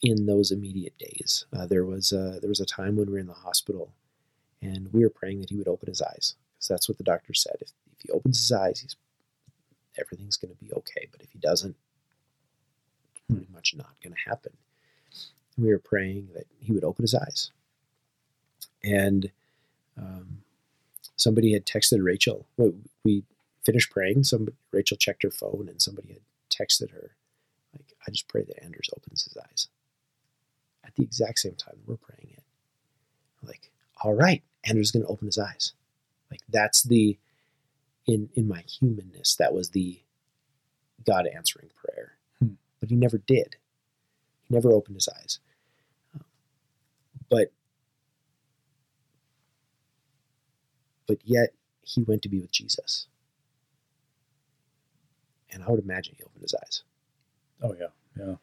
in those immediate days. Uh, there was a, there was a time when we were in the hospital, and we were praying that he would open his eyes because that's what the doctor said. If if he opens his eyes, he's everything's going to be okay. But if he doesn't, it's pretty much not going to happen. We were praying that he would open his eyes, and um, somebody had texted Rachel. We finished praying. Rachel checked her phone, and somebody had texted her like, "I just pray that Anders opens his eyes." At the exact same time we're praying it. Like, all right, Anders going to open his eyes. Like that's the in in my humanness that was the God answering prayer. Hmm. But he never did. He never opened his eyes. Um, but but yet he went to be with Jesus. And I would imagine he opened his eyes. Oh yeah, yeah.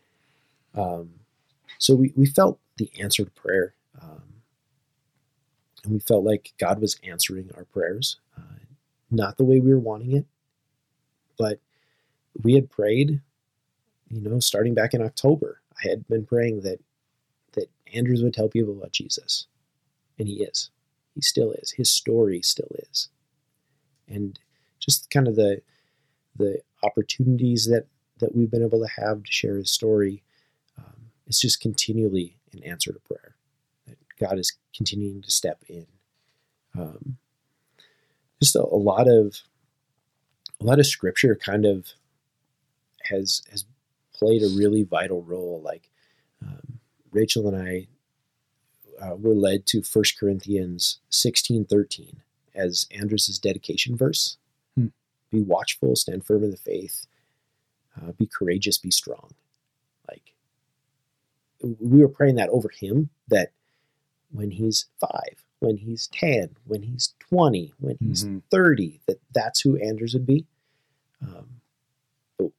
Um, so we, we felt the answered prayer. Um, and we felt like God was answering our prayers, uh, not the way we were wanting it, but we had prayed, you know, starting back in October. I had been praying that that Anders would tell people about Jesus, and he is. He still is. His story still is, and just kind of the the opportunities that that we've been able to have to share his story. It's just continually an answer to prayer. That God is continuing to step in. Um, just a, a, lot of a lot of scripture kind of has has played a really vital role. Like um, Rachel and I uh, were led to 1 Corinthians sixteen thirteen as Anders's dedication verse. Hmm. Be watchful, stand firm in the faith, uh, be courageous, be strong. We were praying that over him that when he's five, when he's 10, when he's 20, when he's mm-hmm. 30, that that's who Anders would be. Um, but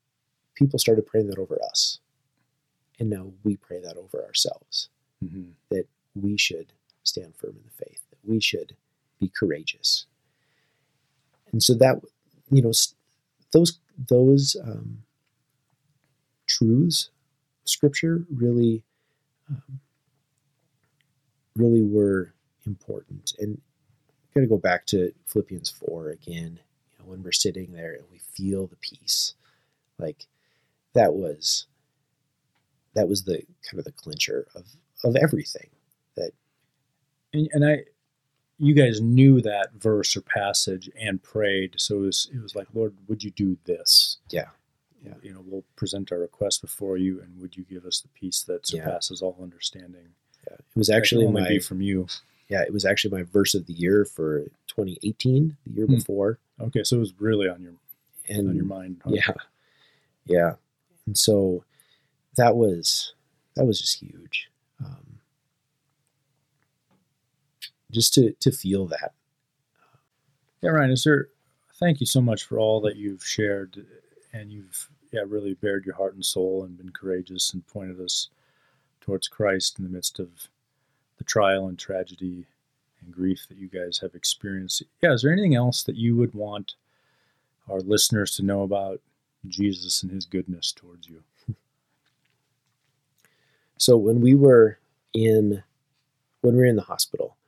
people started praying that over us. And now we pray that over ourselves mm-hmm. that we should stand firm in the faith, that we should be courageous. And so that, you know, those, those um, truths, scripture really um, really were important. And got to go back to Philippians 4 again, you know, when we're sitting there and we feel the peace. Like that was that was the kind of the clincher of of everything that and, and I you guys knew that verse or passage and prayed so it was it was like lord would you do this yeah yeah. you know we'll present our request before you and would you give us the peace that surpasses yeah. all understanding yeah. It was actually my be from you. Yeah, it was actually my verse of the year for 2018, the year hmm. before. Okay, so it was really on your and on your mind. Huh? Yeah, yeah, and so that was that was just huge. Um, just to to feel that. Yeah, Ryan. Is there? Thank you so much for all that you've shared, and you've yeah really bared your heart and soul and been courageous and pointed us towards Christ in the midst of the trial and tragedy and grief that you guys have experienced. Yeah, is there anything else that you would want our listeners to know about Jesus and his goodness towards you? So when we were in when we were in the hospital,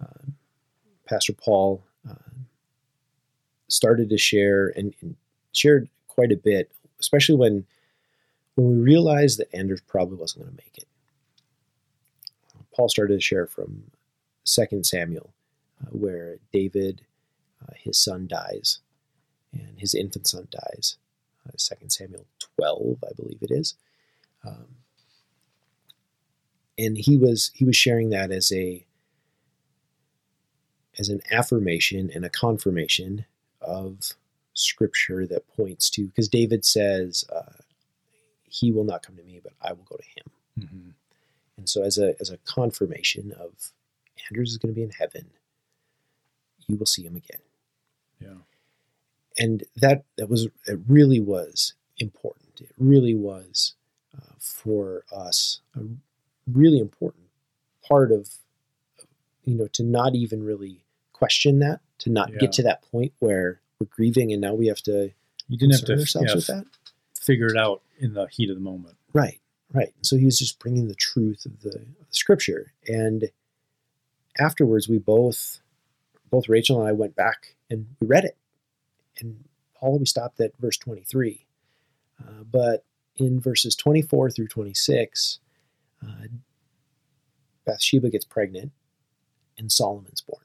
uh, Pastor Paul uh, started to share and, and, shared quite a bit, especially when when we realized that Anders probably wasn't going to make it. Paul started to share from Second Samuel, uh, where David, uh, his son dies, and his infant son dies. Uh, Second Samuel 12, I believe it is. Um, and he was he was sharing that as a as an affirmation and a confirmation of scripture that points to because David says, uh, "He will not come to me, but I will go to him." Mm-hmm. And so, as a as a confirmation of Anders is going to be in heaven, you will see him again. Yeah. And that that was it. Really was important. It really was uh, for us a really important part of you know to not even really question that, to not yeah. get to that point where we're grieving and now we have to. You didn't have to ourselves yeah, with that. Figure it out in the heat of the moment. Right. Right. So he was just bringing the truth of the, of the scripture. And afterwards, we both, both Rachel and I went back and we read it. And Paul, we stopped at verse 23. Uh, but in verses 24 through 26, uh, Bathsheba gets pregnant and Solomon's born.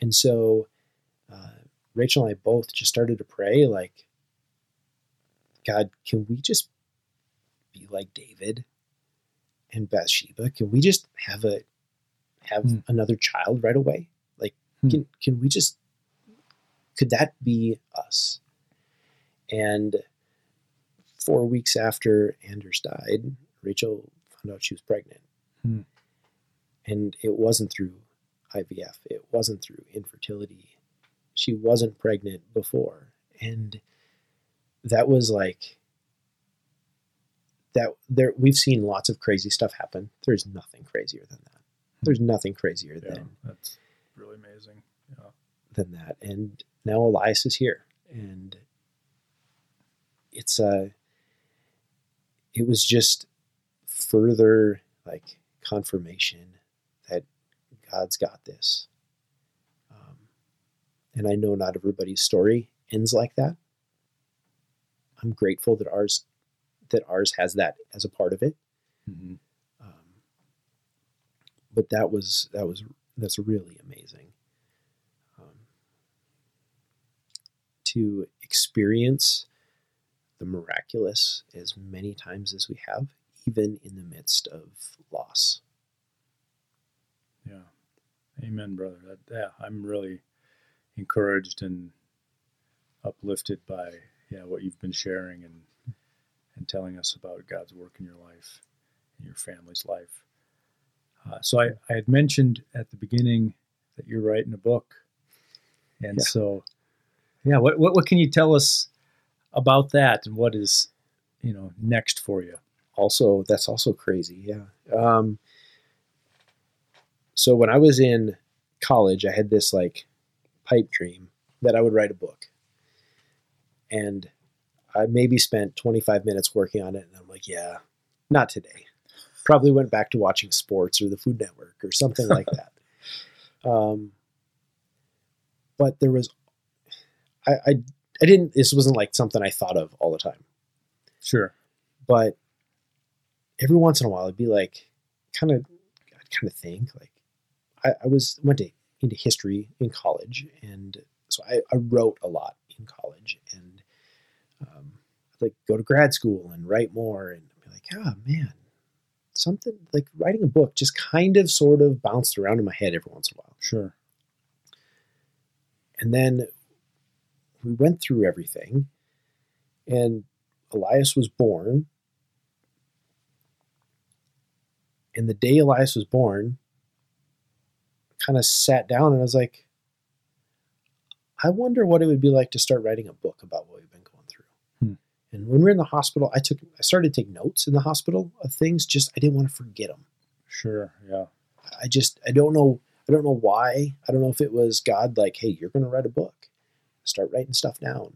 And so uh, Rachel and I both just started to pray, like, God, can we just be like David and Bathsheba, can we just have a have Hmm. another child right away? Like, Hmm. can can we just could that be us? And four weeks after Anders died, Rachel found out she was pregnant. Hmm. And it wasn't through IVF, it wasn't through infertility. She wasn't pregnant before. And that was like that there we've seen lots of crazy stuff happen. There's nothing crazier than that. Hmm. There's nothing crazier Yeah, than that's really amazing. Yeah. than that. And now Elias is here, and it's a. It was just further like confirmation that God's got this. And I know not everybody's story ends like that. I'm grateful that ours that ours has that as a part of it. Mhm. Um, but that was that was that's really amazing um, to experience the miraculous as many times as we have, even in the midst of loss. Yeah. Amen, brother. That, yeah, I'm really encouraged and uplifted by yeah what you've been sharing and and telling us about God's work in your life, in your family's life. Uh, so I, I had mentioned at the beginning that you're writing a book, and Yeah. so yeah, what, what what can you tell us about that and what is you know next for you? Also, that's also crazy. Yeah. Um, so when I was in college, I had this like pipe dream that I would write a book. And I maybe spent 25 minutes working on it. And I'm like, yeah, not today. Probably went back to watching sports or the Food Network or something like that. Um, but there was, I, I, I didn't, this wasn't like something I thought of all the time Sure. but every once in a while, I'd be like, kind of, I'd kind of think like, I, I was went to into history in college, and so I, I wrote a lot in college, and um, I'd like go to grad school and write more, and be like, oh man, something like writing a book just kind of sort of bounced around in my head every once in a while. Sure. And then we went through everything, and Elias was born. And the day Elias was born, kind of sat down and I was like, I wonder what it would be like to start writing a book about what we've been going through. Hmm. And when we were in the hospital, I took I started to take notes in the hospital of things. Just I didn't want to forget them. Sure. Yeah. I just I don't know I don't know why. I don't know if it was God like, hey, you're going to write a book. Start writing stuff down.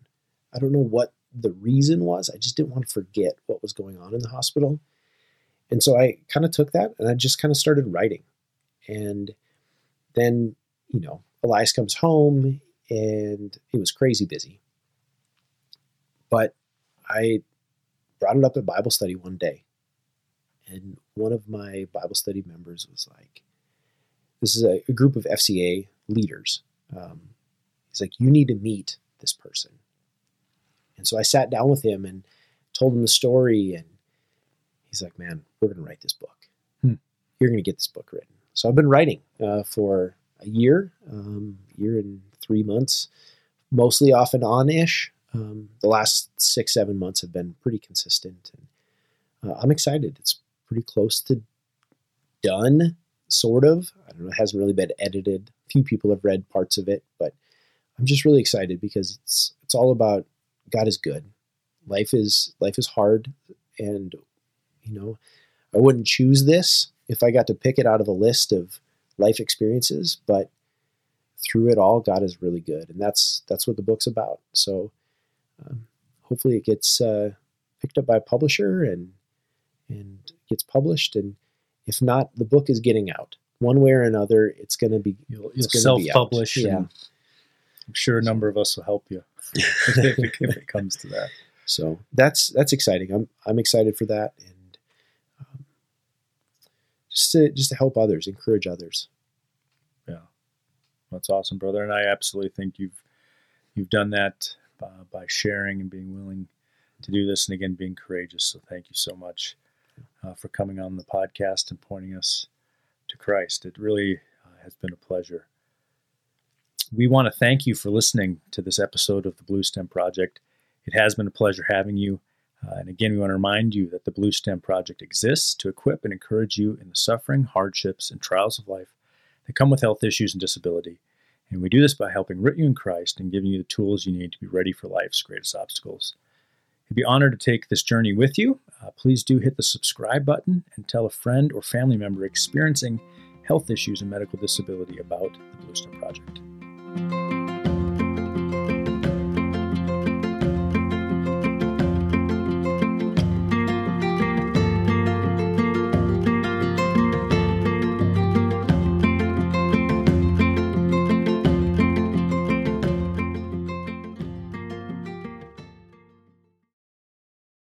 I don't know what the reason was. I just didn't want to forget what was going on in the hospital. And so I kind of took that and I just kind of started writing. And then, you know, Elias comes home and it was crazy busy. But I brought it up at Bible study one day. And one of my Bible study members was like, this is a, a group of FCA leaders. Um, he's like, you need to meet this person. And so I sat down with him and told him the story. And he's like, man, we're going to write this book. Hmm. You're going to get this book written. So I've been writing uh, for a year, um, year and three months, mostly off and on ish. Um, the last six, seven months have been pretty consistent. And uh, I'm excited. It's pretty close to done, sort of. I don't know, it hasn't really been edited. Few people have read parts of it, but I'm just really excited because it's it's all about God is good. Life is life is hard and you know, I wouldn't choose this if I got to pick it out of a list of life experiences, but through it all, God is really good, and that's that's what the book's about. So, um, hopefully, it gets uh, picked up by a publisher and and gets published. And if not, the book is getting out one way or another. It's going to be You'll, you'll gonna be self-publish. Yeah. I'm sure a number of us will help you if, it, if it comes to that. so that's that's exciting. I'm I'm excited for that, and just to just to help others, encourage others. Yeah, that's awesome, brother. And I absolutely think you've you've done that uh, by sharing and being willing to do this, and again being courageous. So thank you so much. uh, for coming on the podcast and pointing us to Christ. It really uh, has been a pleasure. We want to thank you for listening to this episode of the Blue Stem Project. It has been a pleasure having you. Uh, and again, we want to remind you that the Blue Stem Project exists to equip and encourage you in the suffering, hardships, and trials of life that come with health issues and disability. And we do this by helping root you in Christ and giving you the tools you need to be ready for life's greatest obstacles. I'd be honored to take this journey with you. Uh, please do hit the subscribe button and tell a friend or family member experiencing health issues and medical disability about the Blue Stem Project.